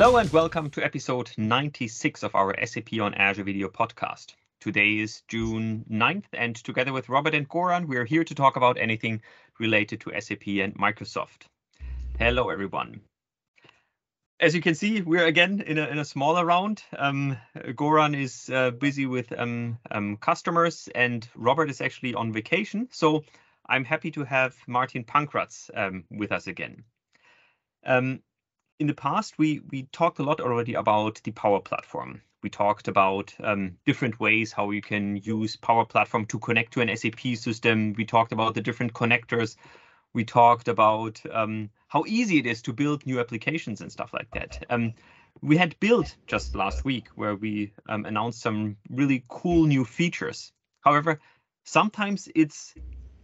Hello and welcome to episode 96 of our SAP on Azure video podcast. Today is June 9th, and together with Robert and Goran, we are here to talk about anything related to SAP and Microsoft. Hello, everyone. As you can see, we're again in a, in a smaller round. Um, Goran is uh, busy with um, um, customers, and Robert is actually on vacation. So I'm happy to have Martin Pankraz um, with us again. Um, in the past, we we talked a lot already about the Power Platform. We talked about um, different ways how you can use Power Platform to connect to an SAP system. We talked about the different connectors. We talked about um, how easy it is to build new applications and stuff like that. Um, we had built just last week where we um, announced some really cool new features. However, sometimes it's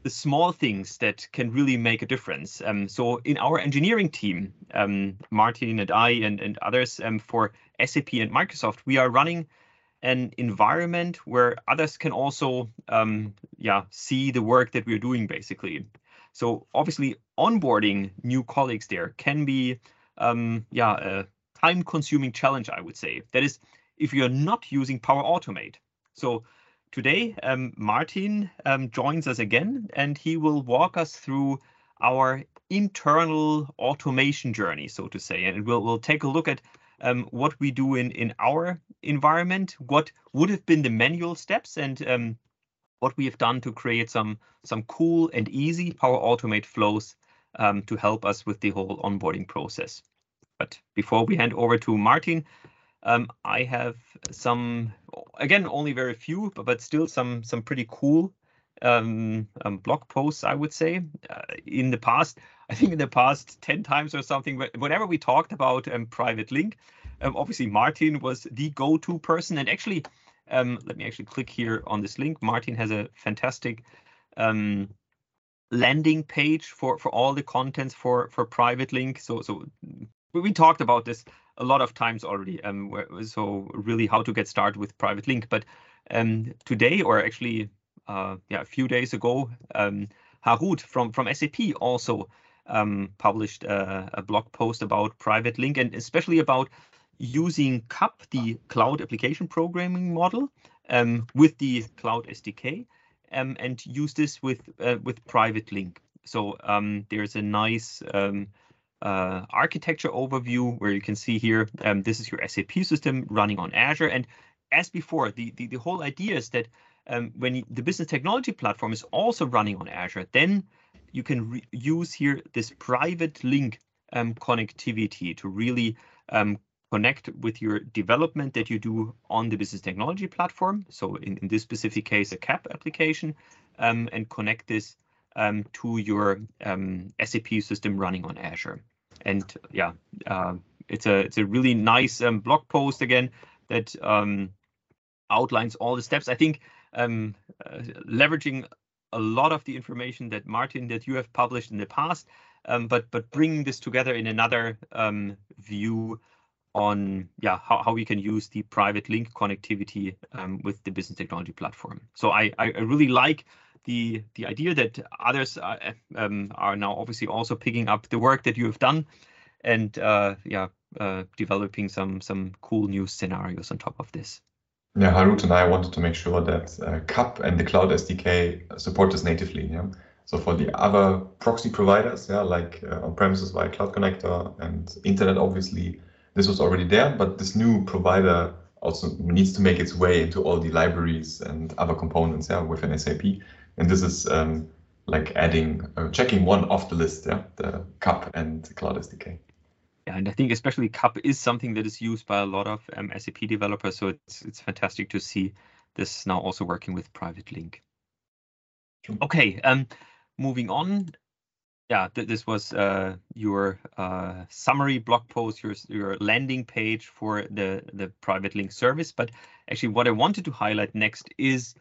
the small things that can really make a difference. Um, so in our engineering team, um, Martin and I and, and others um, for SAP and Microsoft, we are running an environment where others can also um, yeah, see the work that we're doing basically. So obviously onboarding new colleagues there can be um, yeah, a time consuming challenge, I would say. That is, if you're not using Power Automate. So Today, um, Martin um, joins us again, and he will walk us through our internal automation journey, so to say. And we'll, we'll take a look at um, what we do in, in our environment, what would have been the manual steps, and um, what we have done to create some, some cool and easy Power Automate flows um, to help us with the whole onboarding process. But before we hand over to Martin, um, I have some, again, only very few, but, but still some some pretty cool um, um, blog posts, I would say. Uh, in the past, I think in the past 10 times or something, whenever we talked about um, private link, um, obviously Martin was the go-to person. And actually, um, let me actually click here on this link. Martin has a fantastic um, landing page for, for all the contents for, for private link. So, so we talked about this a lot of times already. Um, so really how to get started with private link. But um, today, or actually, uh, yeah, a few days ago, um, Harut from from SAP also um, published a, a, blog post about private link and especially about using CAP, the Cloud Application Programming Model, um, with the Cloud SDK, um, and use this with uh, with private link. So um, there's a nice uh, architecture overview where you can see here, um, this is your SAP system running on Azure. And as before, the, the, the whole idea is that um, when the business technology platform is also running on Azure, then you can use here this private link um, connectivity to really um, connect with your development that you do on the business technology platform. So in, in this specific case, a CAP application, um, and connect this um, to your um, SAP system running on Azure. And yeah, uh, it's a it's a really nice um, blog post again that um, outlines all the steps. I think um, uh, leveraging a lot of the information that Martin that you have published in the past, um, but but bringing this together in another view on yeah how, how we can use the private link connectivity um, with the business technology platform. So I, I really like the the idea that others are, um, are now obviously also picking up the work that you have done and uh, yeah uh, developing some some cool new scenarios on top of this. Yeah, Harut and I wanted to make sure that uh, CAP and the Cloud SDK support this natively. Yeah. So for the other proxy providers, yeah, like uh, on-premises via Cloud Connector and Internet, obviously, this was already there, but this new provider also needs to make its way into all the libraries and other components yeah, within SAP. And this is um, like adding, uh, checking one off the list, yeah, the CAP and the Cloud SDK. Yeah, and I think especially CAP is something that is used by a lot of um, SAP developers. So it's it's fantastic to see this now also working with Private Link. Sure. Okay, um, moving on. Yeah, th this was uh, your uh, summary blog post, your your landing page for the the Private Link service. But actually, what I wanted to highlight next is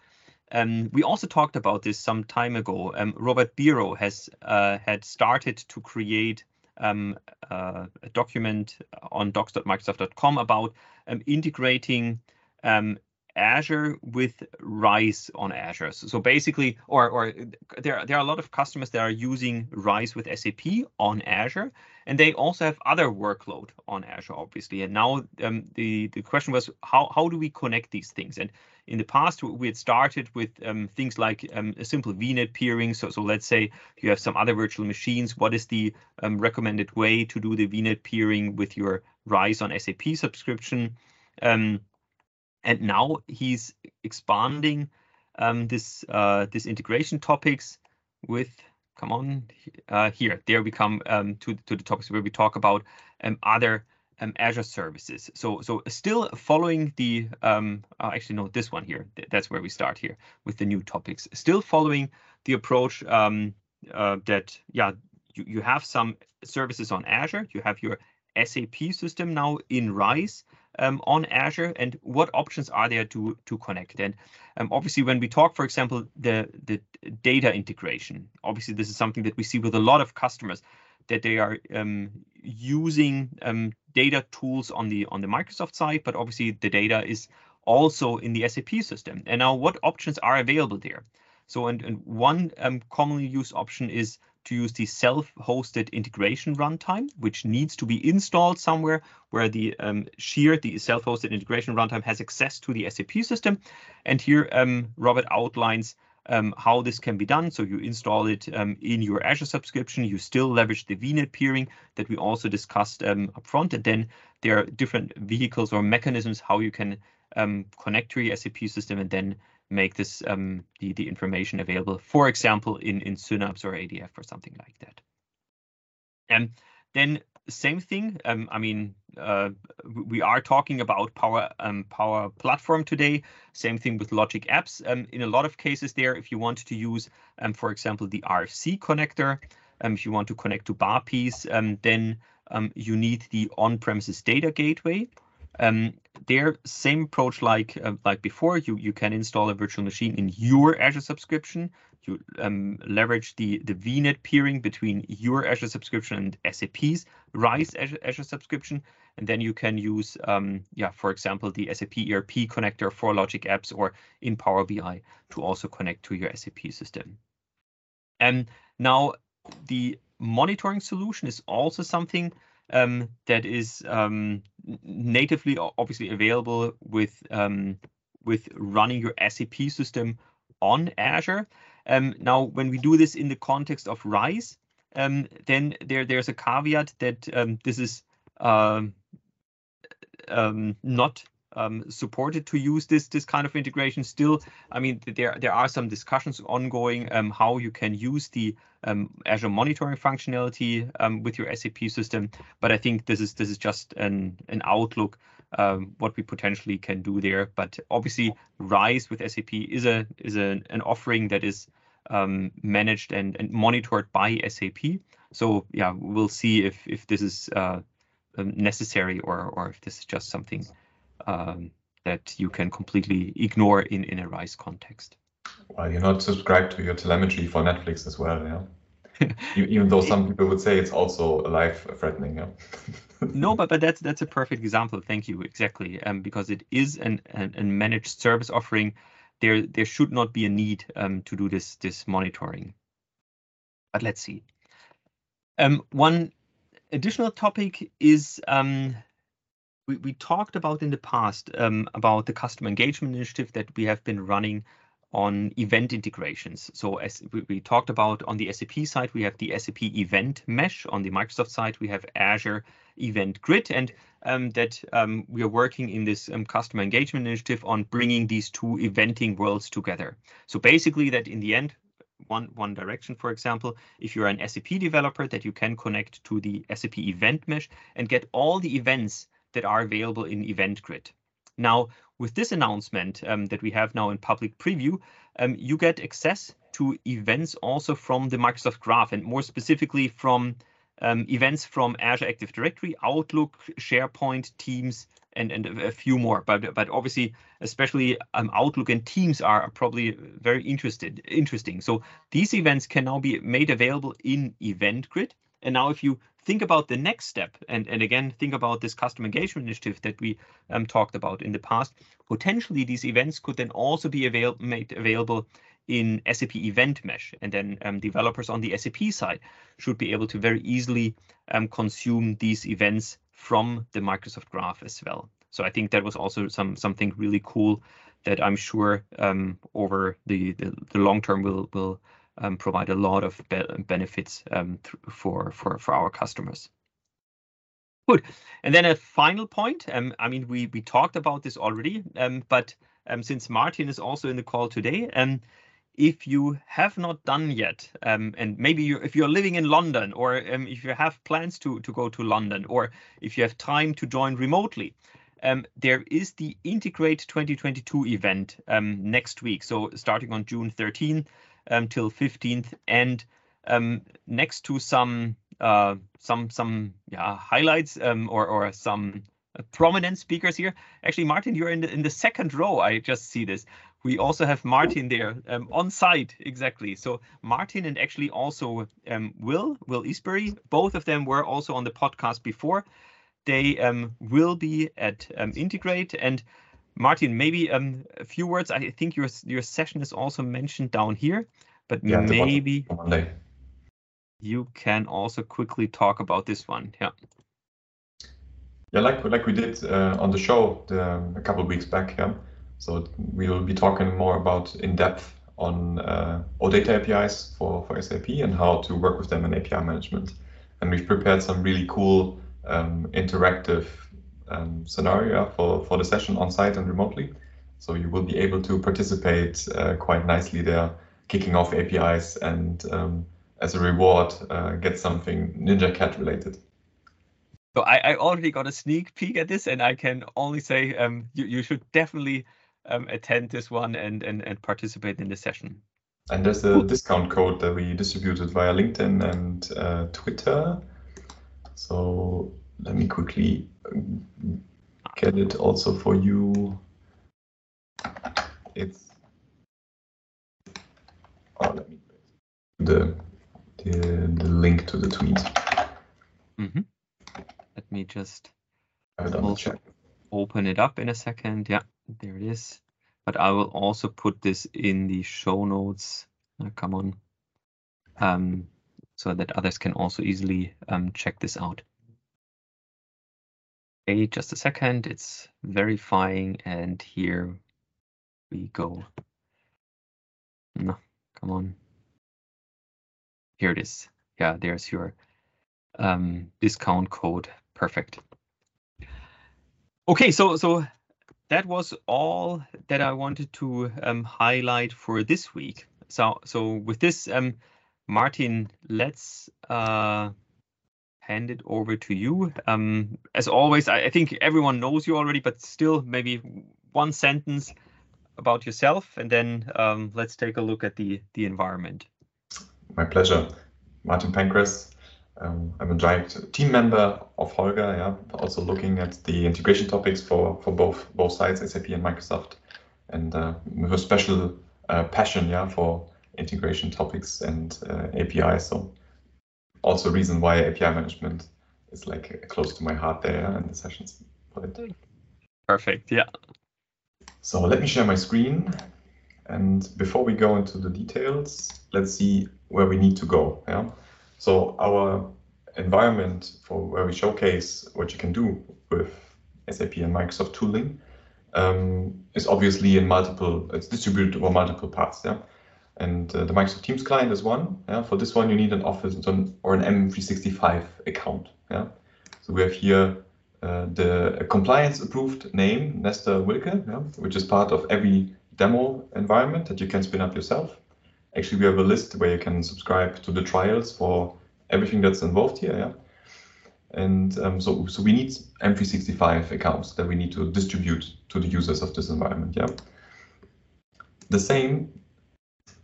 um, we also talked about this some time ago. Um, Robert Biro has uh, had started to create um, uh, a document on docs.microsoft.com about um, integrating um, Azure with Rise on Azure. So, so basically, or or there there are a lot of customers that are using Rise with SAP on Azure, and they also have other workload on Azure, obviously. And now um, the the question was how how do we connect these things? And in the past, we had started with um, things like um, a simple VNet peering. So so let's say you have some other virtual machines. What is the um, recommended way to do the VNet peering with your Rise on SAP subscription? Um, and now he's expanding um, this uh, this integration topics with come on uh, here there we come um, to to the topics where we talk about um, other um, Azure services. So so still following the um, uh, actually no this one here that's where we start here with the new topics. Still following the approach um, uh, that yeah you, you have some services on Azure. You have your SAP system now in Rise um, on Azure and what options are there to to connect and um, obviously when we talk for example the the data integration obviously this is something that we see with a lot of customers that they are um, using um, data tools on the on the Microsoft side but obviously the data is also in the SAP system. And now what options are available there? So and, and one um, commonly used option is to use the self-hosted integration runtime, which needs to be installed somewhere where the um, SHIR, the self-hosted integration runtime, has access to the SAP system. And here, um, Robert outlines um, how this can be done. So you install it um, in your Azure subscription. You still leverage the VNet peering that we also discussed um, upfront. And then there are different vehicles or mechanisms how you can um, connect to your SAP system and then make this um, the, the information available, for example, in, in Synapse or ADF or something like that. And then same thing. Um, I mean, uh, we are talking about Power um, Power Platform today. Same thing with Logic Apps. Um, in a lot of cases, there, if you want to use, um, for example, the RFC connector, um, if you want to connect to BAPIs, um, then um, you need the on-premises data gateway. Um, there, same approach like uh, like before. You you can install a virtual machine in your Azure subscription. You um, leverage the the VNet peering between your Azure subscription and SAP's Rise Azure, Azure subscription, and then you can use um, yeah, for example, the SAP ERP connector for Logic Apps or in Power BI to also connect to your SAP system. And now the monitoring solution is also something um, that is um, natively obviously available with um, with running your SAP system on Azure. Um, now, when we do this in the context of Rise, um, then there there's a caveat that um, this is not um, supported to use this this kind of integration. Still, I mean, there there are some discussions ongoing um, how you can use the um, Azure monitoring functionality um, with your SAP system. But I think this is this is just an an outlook um, what we potentially can do there. But obviously, Rise with SAP is a is a, an offering that is um, managed and, and monitored by SAP. So yeah, we'll see if if this is uh, necessary or or if this is just something um, that you can completely ignore in, in a RISE context. Well, you're not subscribed to your telemetry for Netflix as well, yeah. Even though some people would say it's also life threatening, yeah. no, but but that's that's a perfect example. Thank you, exactly. Um, because it is an, an, an managed service offering, there there should not be a need um to do this this monitoring. But let's see. Um, one additional topic is um we, we talked about in the past um, about the customer engagement initiative that we have been running on event integrations. So as we, talked about on the SAP side, we have the SAP Event Mesh. On the Microsoft side, we have Azure Event Grid, and um, that um, we are working in this um, customer engagement initiative on bringing these two eventing worlds together. So basically, that in the end, one one direction, for example, if you're an SAP developer, that you can connect to the SAP Event Mesh and get all the events that are available in Event Grid. Now, with this announcement um, that we have now in public preview, um, you get access to events also from the Microsoft Graph and more specifically from um, events from Azure Active Directory, Outlook, SharePoint, Teams, and, and a few more. But but obviously, especially um, Outlook and Teams are probably very interested interesting. So these events can now be made available in Event Grid And now if you think about the next step, and, and again, think about this customer engagement initiative that we um, talked about in the past, potentially these events could then also be avail made available in SAP Event Mesh. And then um, developers on the SAP side should be able to very easily um, consume these events from the Microsoft Graph as well. So I think that was also some something really cool that I'm sure um, over the, the, the long term will will um, provide a lot of be benefits um, for for for our customers. Good, and then a final point. Um, I mean, we we talked about this already, um, but um, since Martin is also in the call today, um, if you have not done yet, um, and maybe you, if you're living in London, or um, if you have plans to to go to London, or if you have time to join remotely, um, there is the Integrate 2022 event um, next week. So starting on June 13 um, till 15th, and um, next to some uh, some some yeah highlights um, or or some uh, prominent speakers here. Actually, Martin, you're in the in the second row. I just see this. We also have Martin there um, on site exactly. So Martin and actually also Will Will Eastbury. Both of them were also on the podcast before they um, will be at um, Integrate. And Martin, maybe um, a few words. I think your your session is also mentioned down here, but yeah, maybe you can also quickly talk about this one. Yeah. Yeah, like like we did uh, on the show the, a couple of weeks back. Yeah. So we will be talking more about in depth on uh, OData APIs for, for SAP and how to work with them in API management. And we've prepared some really cool um, interactive um, scenario for, for the session on site and remotely. So you will be able to participate uh, quite nicely there, kicking off APIs and um, as a reward, uh, get something Ninja Cat related. So I, I, already got a sneak peek at this, and I can only say um, you, you should definitely um, attend this one and, and, and participate in the session. And there's a discount code that we distributed via LinkedIn and uh, Twitter. So let me quickly get it also for you. It's oh, let me the the the link to the tweet. Mm -hmm. Let me just open it up in a second. Yeah, there it is. But I will also put this in the show notes. Oh, come on. Um, so that others can also easily um, check this out. Okay, just a second, it's verifying and here we go. No, come on. Here it is. Yeah, there's your um, discount code. Perfect. Okay, so so that was all that I wanted to um, highlight for this week. So so with this, um, Martin, let's uh, hand it over to you. Um, as always, I, I, think everyone knows you already, but still, maybe one sentence about yourself, and then um, let's take a look at the the environment. My pleasure, Martin Pankraz. Um, I'm a giant team member of Holger. Yeah, also looking at the integration topics for for both both sides, SAP and Microsoft, and uh, with a special uh, passion, yeah, for integration topics and uh, APIs. So also a reason why API management is like close to my heart there and the sessions Perfect. Yeah. So let me share my screen. And before we go into the details, let's see where we need to go. Yeah. So our environment for where we showcase what you can do with SAP and Microsoft tooling um, is obviously in multiple, it's distributed over multiple paths. Yeah. And uh, the Microsoft Teams client is one. Yeah? For this one, you need an Office or an M365 account. Yeah? So we have here uh, the compliance approved name, Nestor Wilke, yeah? which is part of every demo environment that you can spin up yourself. Actually, we have a list where you can subscribe to the trials for everything that's involved here. Yeah? And um, so, so we need M365 accounts that we need to distribute to the users of this environment. Yeah. The same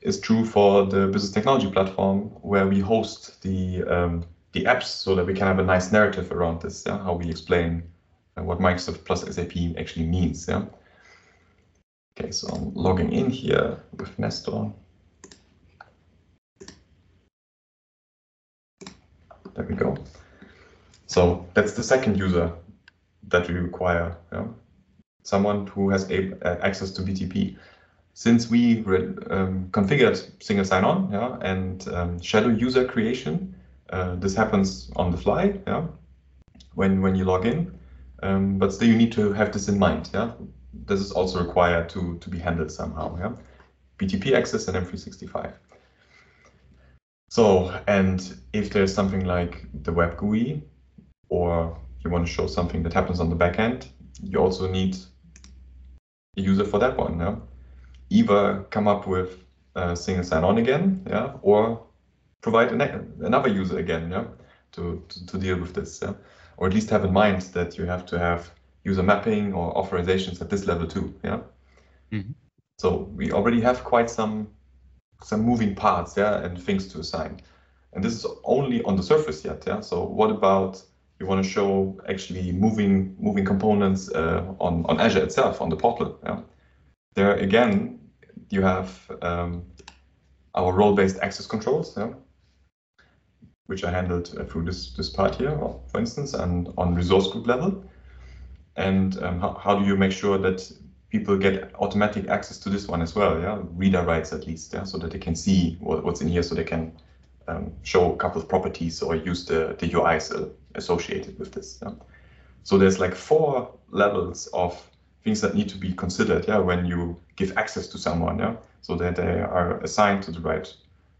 is true for the business technology platform where we host the um, the apps so that we can have a nice narrative around this, yeah? how we explain uh, what Microsoft plus SAP actually means. Yeah. Okay, so I'm logging in here with Nestor. there we go. So that's the second user that we require. Yeah? Someone who has uh, access to BTP. Since we um, configured single sign-on yeah, and um, shadow user creation, uh, this happens on the fly yeah, when, when you log in. Um, but still you need to have this in mind. Yeah, This is also required to, to be handled somehow. Yeah, BTP access and M365. So, and if there's something like the web GUI, or you want to show something that happens on the backend, you also need a user for that one. Yeah? Either come up with a single sign-on again, yeah, or provide an, another user again, yeah, to, to, to deal with this, yeah, or at least have in mind that you have to have user mapping or authorizations at this level too, yeah. Mm -hmm. So we already have quite some some moving parts, yeah, and things to assign. And this is only on the surface yet, yeah. So what about you want to show actually moving moving components uh, on on Azure itself on the portal? Yeah. There again, you have um, our role-based access controls, yeah, which are handled uh, through this this part here, for instance, and on resource group level. And um, how, how do you make sure that people get automatic access to this one as well, yeah, reader rights at least, yeah, so that they can see what, what's in here, so they can um, show a couple of properties or use the, the UIs associated with this. Yeah? So there's like four levels of things that need to be considered, yeah, when you give access to someone, yeah, so that they are assigned to the right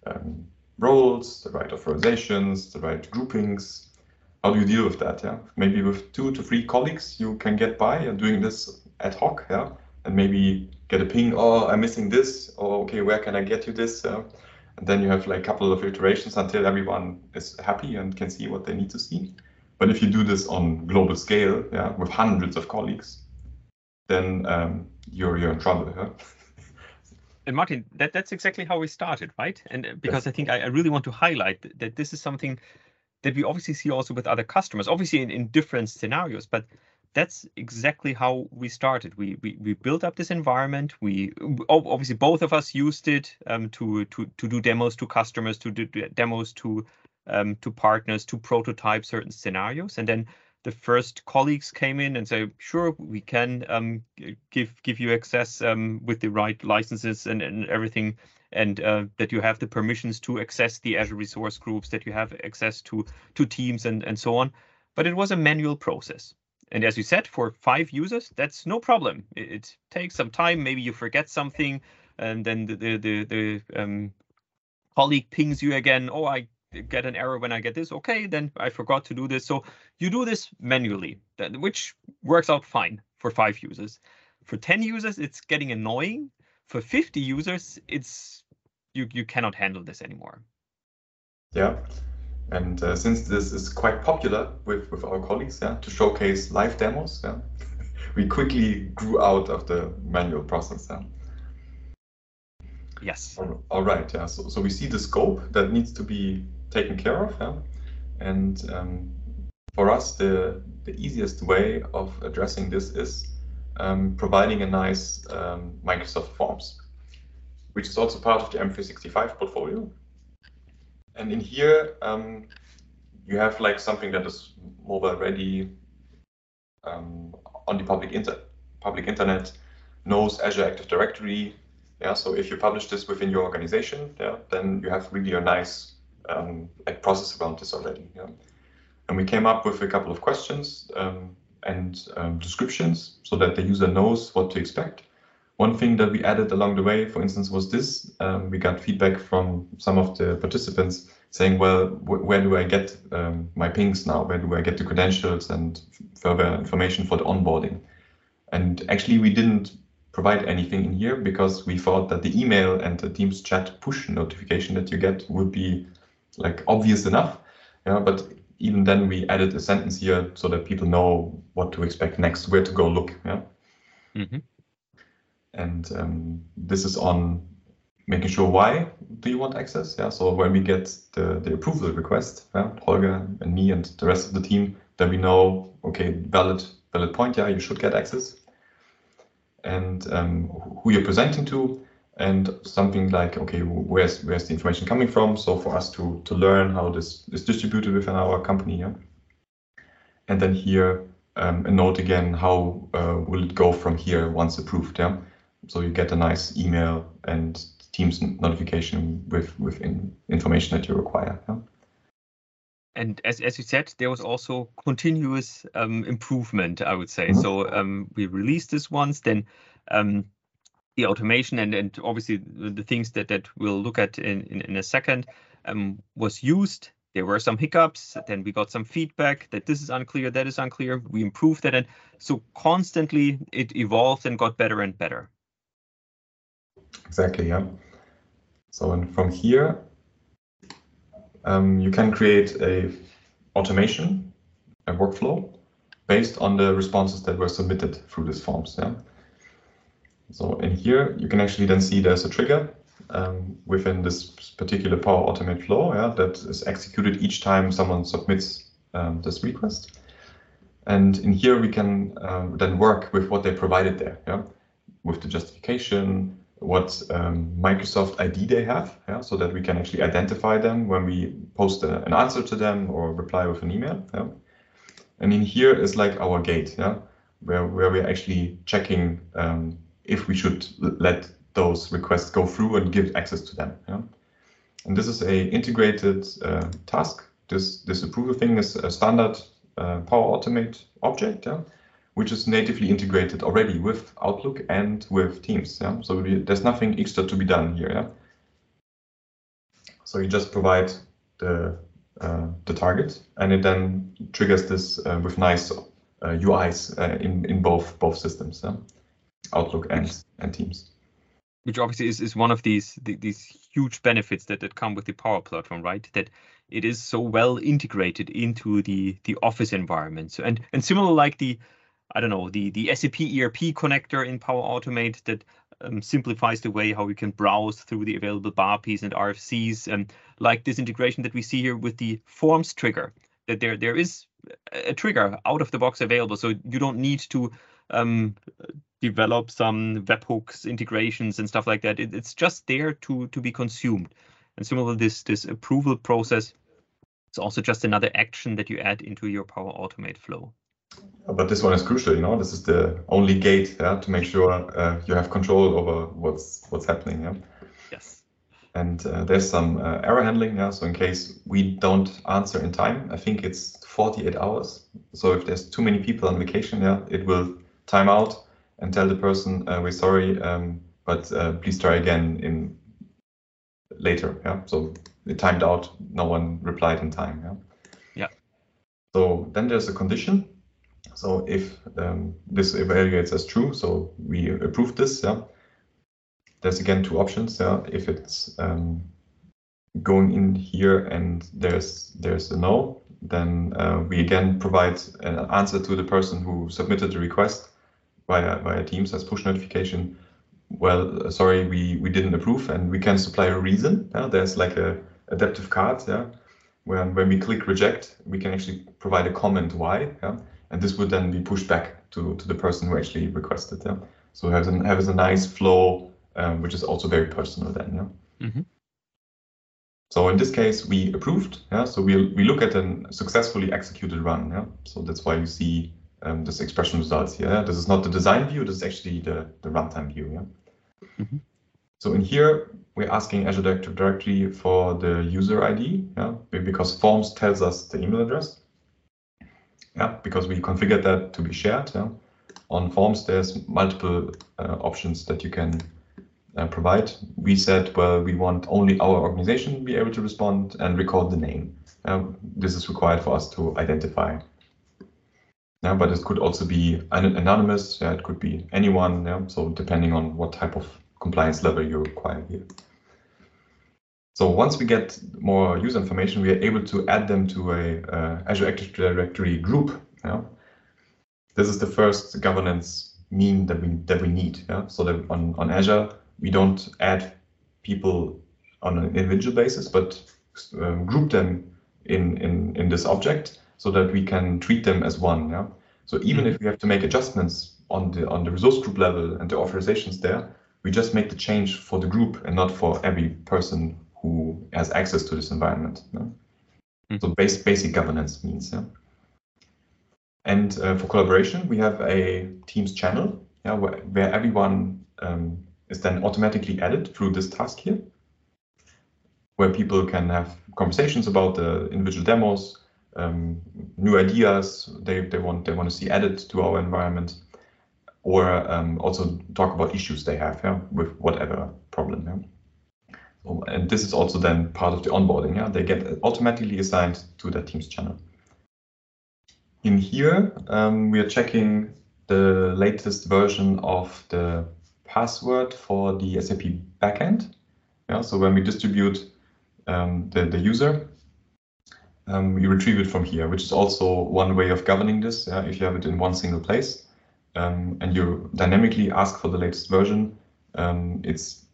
um, roles, the right authorizations, the right groupings. How do you deal with that? Yeah, maybe with two to three colleagues, you can get by and doing this ad hoc, yeah, and maybe get a ping, oh, I'm missing this, or okay, where can I get you this? And then you have like a couple of iterations until everyone is happy and can see what they need to see. But if you do this on global scale, yeah, with hundreds of colleagues, then um, you're you're in trouble. Huh? and Martin, that, that's exactly how we started, right? And uh, because yes. I think I, I, really want to highlight that this is something that we obviously see also with other customers, obviously in, in different scenarios, but that's exactly how we started. We we, we built up this environment. We obviously both of us used it um, to to to do demos to customers, to do demos to um, to partners, to prototype certain scenarios, and then the first colleagues came in and said, sure, we can um, give give you access um, with the right licenses and, and everything, and uh, that you have the permissions to access the Azure resource groups, that you have access to to teams and and so on. But it was a manual process. And as you said, for five users, that's no problem. It, it takes some time. Maybe you forget something, and then the the the, the um, colleague pings you again. Oh, I get an error when I get this. Okay, then I forgot to do this. So you do this manually, which works out fine for five users. For 10 users, it's getting annoying. For 50 users, it's you you cannot handle this anymore. Yeah. And uh, since this is quite popular with, with our colleagues, yeah, to showcase live demos, yeah, we quickly grew out of the manual process. Yeah. Yes. All right. Yeah. So, so we see the scope that needs to be taken care of. Yeah? And um, for us, the, the easiest way of addressing this is um, providing a nice um, Microsoft Forms, which is also part of the M365 portfolio. And in here, um, you have like something that is mobile ready um, on the public inter public internet, knows Azure Active Directory. Yeah, so if you publish this within your organization, yeah, then you have really a nice um, like process around this already. Yeah. And we came up with a couple of questions um, and um, descriptions so that the user knows what to expect. One thing that we added along the way, for instance, was this. Um, we got feedback from some of the participants saying, well, wh where do I get um, my pings now? Where do I get the credentials and further information for the onboarding? And actually, we didn't provide anything in here because we thought that the email and the Teams chat push notification that you get would be like obvious enough. Yeah, but even then we added a sentence here so that people know what to expect next, where to go look. Yeah. Mm-hmm. And um, this is on making sure why do you want access. Yeah. So when we get the, the approval request, yeah, Holger and me and the rest of the team, then we know, okay, valid valid point. Yeah, you should get access. And um, who you're presenting to, and something like, okay, where's where's the information coming from? So for us to to learn how this is distributed within our company, yeah. And then here um, a note again, how uh, will it go from here once approved, yeah. So you get a nice email and Teams notification with with in, information that you require. Yeah? And as, as you said, there was also continuous um, improvement, I would say. Mm -hmm. So um, we released this once, then um, the automation and, and obviously the things that, that we'll look at in, in, in a second um, was used. There were some hiccups, then we got some feedback that this is unclear, that is unclear. We improved that. And so constantly it evolved and got better and better. Exactly, yeah. So and from here, um, you can create a automation, a workflow based on the responses that were submitted through these forms. Yeah. So in here, you can actually then see there's a trigger um, within this particular Power Automate flow yeah, that is executed each time someone submits um, this request. And in here, we can um, then work with what they provided there, yeah, with the justification, what um, Microsoft ID they have, yeah, so that we can actually identify them when we post a, an answer to them or reply with an email. Yeah. And in here is like our gate, yeah, where, where we're actually checking um, if we should let those requests go through and give access to them. Yeah? And this is a integrated uh, task. This this approval thing is a standard uh, Power Automate object, yeah? which is natively integrated already with Outlook and with Teams. Yeah? So we, there's nothing extra to be done here. Yeah? So you just provide the uh, the target, and it then triggers this uh, with nice UIs uh, in in both both systems. Yeah? Outlook and, and Teams. Which obviously is, is one of these these huge benefits that, that come with the Power Platform, right? That it is so well integrated into the the Office environment. So and and similar like the I don't know the the SAP ERP connector in Power Automate that um, simplifies the way how we can browse through the available BAPIs and RFCs, and like this integration that we see here with the Forms trigger. That there there is a trigger out of the box available, so you don't need to um, develop some webhooks integrations and stuff like that. It, it's just there to to be consumed. And similarly, this this approval process is also just another action that you add into your Power Automate flow. But this one is crucial, you know. This is the only gate yeah, to make sure uh, you have control over what's what's happening. Yeah. Yes. And uh, there's some uh, error handling. Yeah. So in case we don't answer in time, I think it's 48 hours. So if there's too many people on vacation, yeah, it will time out and tell the person uh, we're sorry, um, but uh, please try again in later. Yeah. So it timed out. No one replied in time. Yeah. Yeah. So then there's a condition. So if um, this evaluates as true, so we approve this. Yeah. There's again two options. Yeah. If it's um, going in here and there's there's a no, then uh, we again provide an answer to the person who submitted the request via via Teams as push notification. Well, sorry, we we didn't approve, and we can supply a reason. Yeah? There's like a adaptive card. Yeah, when when we click reject, we can actually provide a comment why. Yeah, and this would then be pushed back to to the person who actually requested. Yeah, so it has a has a nice flow, um, which is also very personal. Then. Yeah. Mm -hmm. So in this case, we approved. Yeah, so we we look at a successfully executed run. Yeah, so that's why you see um, this expression results here. This is not the design view, this is actually the, the runtime view. Yeah? Mm -hmm. So in here, we're asking Azure Active Directory for the user ID, yeah, because Forms tells us the email address. Yeah, because we configured that to be shared. Yeah. On Forms, there's multiple uh, options that you can uh, provide. We said, well, we want only our organization to be able to respond and record the name. Uh, this is required for us to identify yeah, but it could also be anonymous. Yeah, it could be anyone. Yeah, so depending on what type of compliance level you require here. So once we get more user information, we are able to add them to a uh, Azure Active Directory group. Yeah, this is the first governance mean that we that we need. Yeah, so that on on Azure we don't add people on an individual basis, but um, group them in in in this object so that we can treat them as one. Yeah. So even mm-hmm. if we have to make adjustments on the on the resource group level and the authorizations there, we just make the change for the group and not for every person who has access to this environment. Yeah? Mm-hmm. So base, basic governance means. Yeah? And uh, for collaboration, we have a Teams channel yeah, where, where everyone um, is then automatically added through this task here, where people can have conversations about the individual demos, um, new ideas they, they want they want to see added to our environment, or um, also talk about issues they have yeah, with whatever problem. Yeah. So, and this is also then part of the onboarding. Yeah, they get automatically assigned to the Teams channel. In here, um, we are checking the latest version of the password for the SAP backend. Yeah, so when we distribute um, the, the user, um, we retrieve it from here, which is also one way of governing this. Yeah, if you have it in one single place um, and you dynamically ask for the latest version, um, it's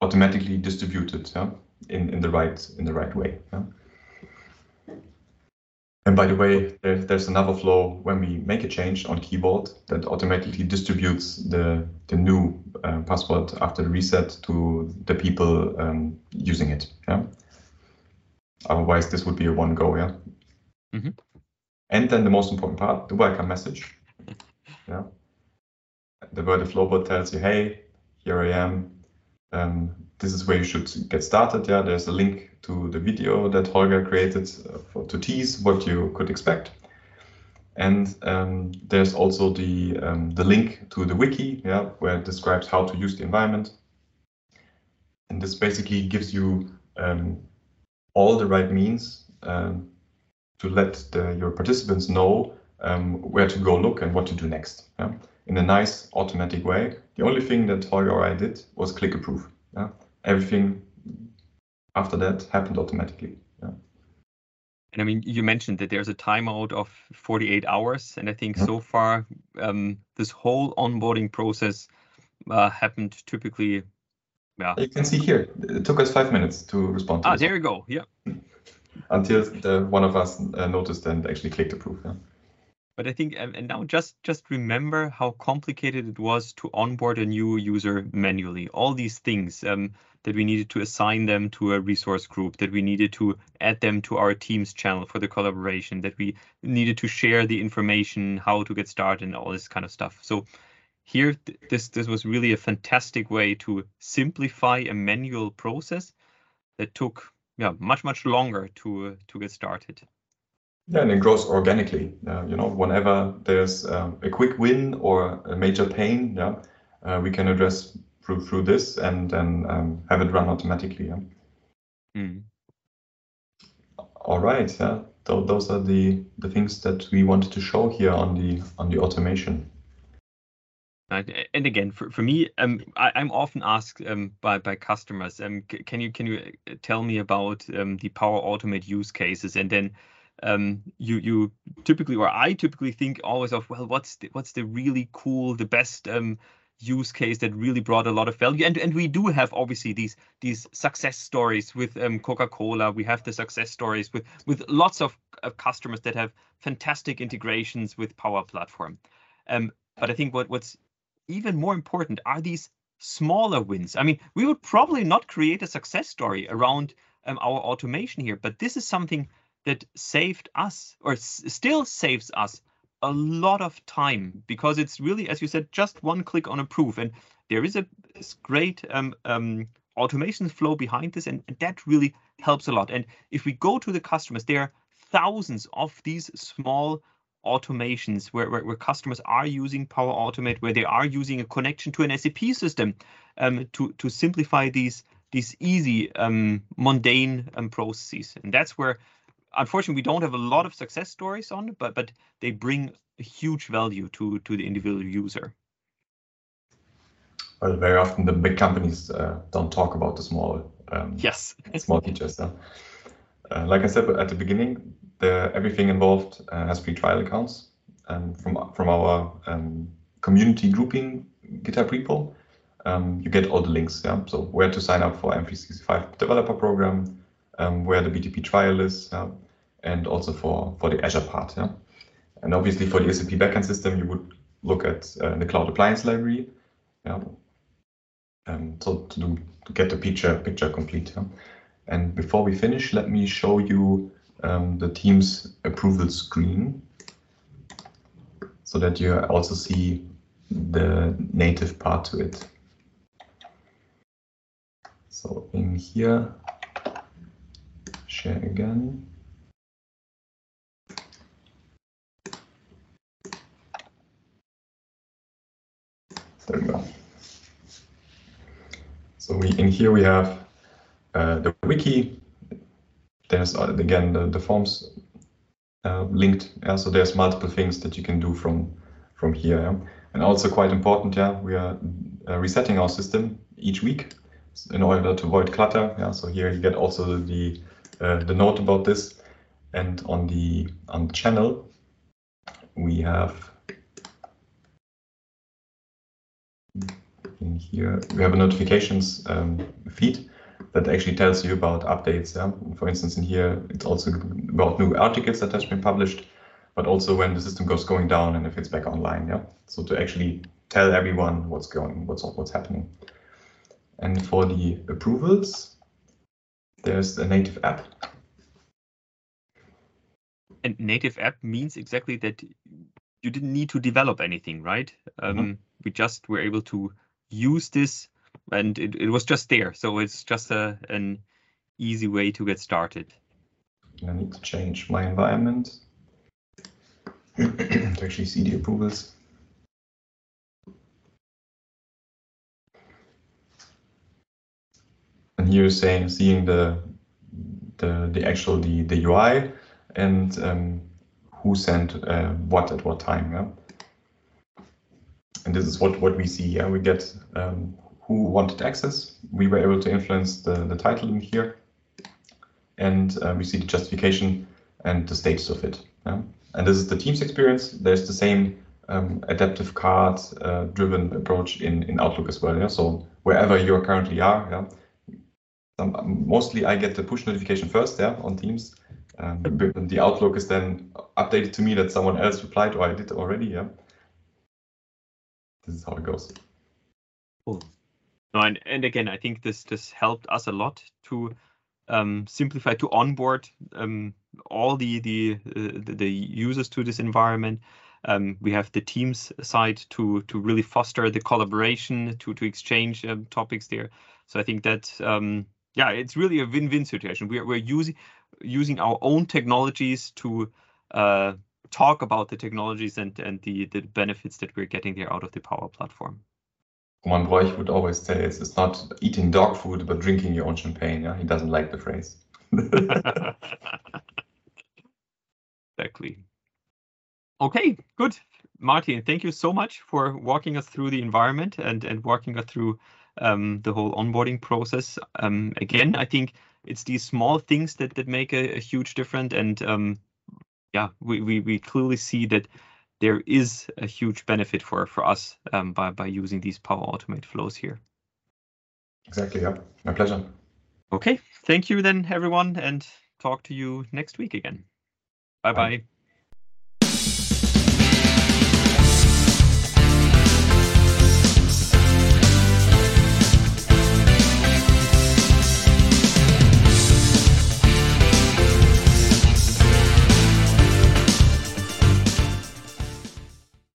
automatically distributed yeah, in, in the right in the right way. Yeah. And by the way, there, there's another flow when we make a change on Key Vault that automatically distributes the, the new uh, password after the reset to the people um, using it. Yeah. Otherwise, this would be a one go. Yeah. Mm -hmm. And then the most important part, the welcome message. yeah. The word the flowbot tells you, hey, here I am. Um, this is where you should get started. Yeah, there's a link to the video that Holger created uh, for, to tease what you could expect. And um, there's also the um, the link to the wiki, yeah, where it describes how to use the environment. And this basically gives you um, all the right means um, to let the, your participants know um, where to go look and what to do next. Yeah? In a nice automatic way. The only thing that Holger or I did was click approve. Yeah? Everything after that happened automatically. Yeah. And I mean, you mentioned that there's a timeout of 48 hours, and I think mm-hmm. so far um, this whole onboarding process uh, happened typically. Yeah. You can see here, it took us five minutes to respond. To ah, there you go. Yeah. Until the, one of us uh, noticed and actually clicked approve. Yeah. But I think, and now just just remember how complicated it was to onboard a new user manually. All these things um, that we needed to assign them to a resource group, that we needed to add them to our Teams channel for the collaboration, that we needed to share the information, how to get started, and all this kind of stuff. So here, this this was really a fantastic way to simplify a manual process that took yeah much much longer to uh, to get started. Yeah, and it grows organically. Uh, you know, whenever there's um, a quick win or a major pain, yeah, uh, we can address through through this and then um, have it run automatically. Yeah. Mm. All right. Yeah. Th those are the the things that we wanted to show here on the on the automation. And again, for, for me, um, I, am often asked um, by by customers, um, can you can you uh, tell me about um, the Power Automate use cases? And then um, you you typically or I typically think always of well what's the, what's the really cool the best um, use case that really brought a lot of value? And and we do have obviously these these success stories with um, Coca-Cola. We have the success stories with with lots of, of customers that have fantastic integrations with Power Platform. Um, but I think what what's even more important are these smaller wins I mean we would probably not create a success story around um, our automation here but this is something that saved us or s- still saves us a lot of time because it's really, as you said, just one click on approve. And there is a great um, um, automation flow behind this, and that really helps a lot. And if we go to the customers, there are thousands of these small automations where, where, where, customers are using Power Automate, where they are using a connection to an SAP system um, to, to simplify these these easy, um, mundane um, processes. And that's where unfortunately we don't have a lot of success stories on but but they bring a huge value to to the individual user. Well very often the big companies uh, don't talk about the small um, yes. small features uh, like i said at the beginning the everything involved uh, has free trial accounts and from from our um, community grouping github repo um, you get all the links yeah so where to sign up for m365 developer program um, where the BTP trial is, yeah, and also for, for the Azure part. Yeah. And obviously for the SAP backend system, you would look at uh, the Cloud Appliance Library. Yeah. um, so to, do, to get the picture picture complete. Yeah? And before we finish, let me show you um, the team's approval screen so that you also see the native part to it. So in here, share again. There we go. So we in here we have uh, the wiki. There's uh, again the, the forms uh, linked. Yeah, so there's multiple things that you can do from from here. Yeah? And also quite important, yeah, we are uh, resetting our system each week in order to avoid clutter. Yeah, so here you get also the uh, the note about this, and on the on the channel we have in here we have a notifications um, feed that actually tells you about updates. Yeah? For instance, in here it's also about new articles that has been published, but also when the system goes going down and if it's back online. Yeah, so to actually tell everyone what's going, what's what's happening. And for the approvals, there's a native app. And native app means exactly that you didn't need to develop anything, right? Um, mm -hmm. We just were able to use this and it, it was just there. So it's just a, an easy way to get started. I need to change my environment to actually see the approvals. And here you're saying seeing the the the actual the the UI and um, who sent uh, what at what time. Yeah? And this is what what we see. Yeah, we get um, who wanted access. We were able to influence the, the title in here. And uh, we see the justification and the status of it. Yeah? And this is the team's experience. There's the same um, adaptive card uh, driven approach in, in Outlook as well. Yeah? So wherever you currently are, yeah? Um, mostly I get the push notification first yeah, on Teams. Um, the Outlook is then updated to me that someone else replied or I did already. Yeah, This is how it goes. Cool. No, and, and again, I think this this helped us a lot to um, simplify to onboard um, all the the, uh, the, users to this environment. Um, we have the teams side to to really foster the collaboration to to exchange um, topics there. So I think that um, yeah, it's really a win-win situation. We're we're using using our own technologies to uh, talk about the technologies and and the the benefits that we're getting there out of the Power Platform. Roman Bräuch would always say it's, it's not eating dog food, but drinking your own champagne. Yeah, he doesn't like the phrase. exactly. Okay, good. Martin, thank you so much for walking us through the environment and, and walking us through um, the whole onboarding process. Um, again, I think it's these small things that, that make a, a huge difference. And um, yeah, we, we, we clearly see that there is a huge benefit for for us um, by by using these Power Automate flows here. Exactly. Yeah. My pleasure. Okay. Thank you then, everyone, and talk to you next week again. Bye bye. bye.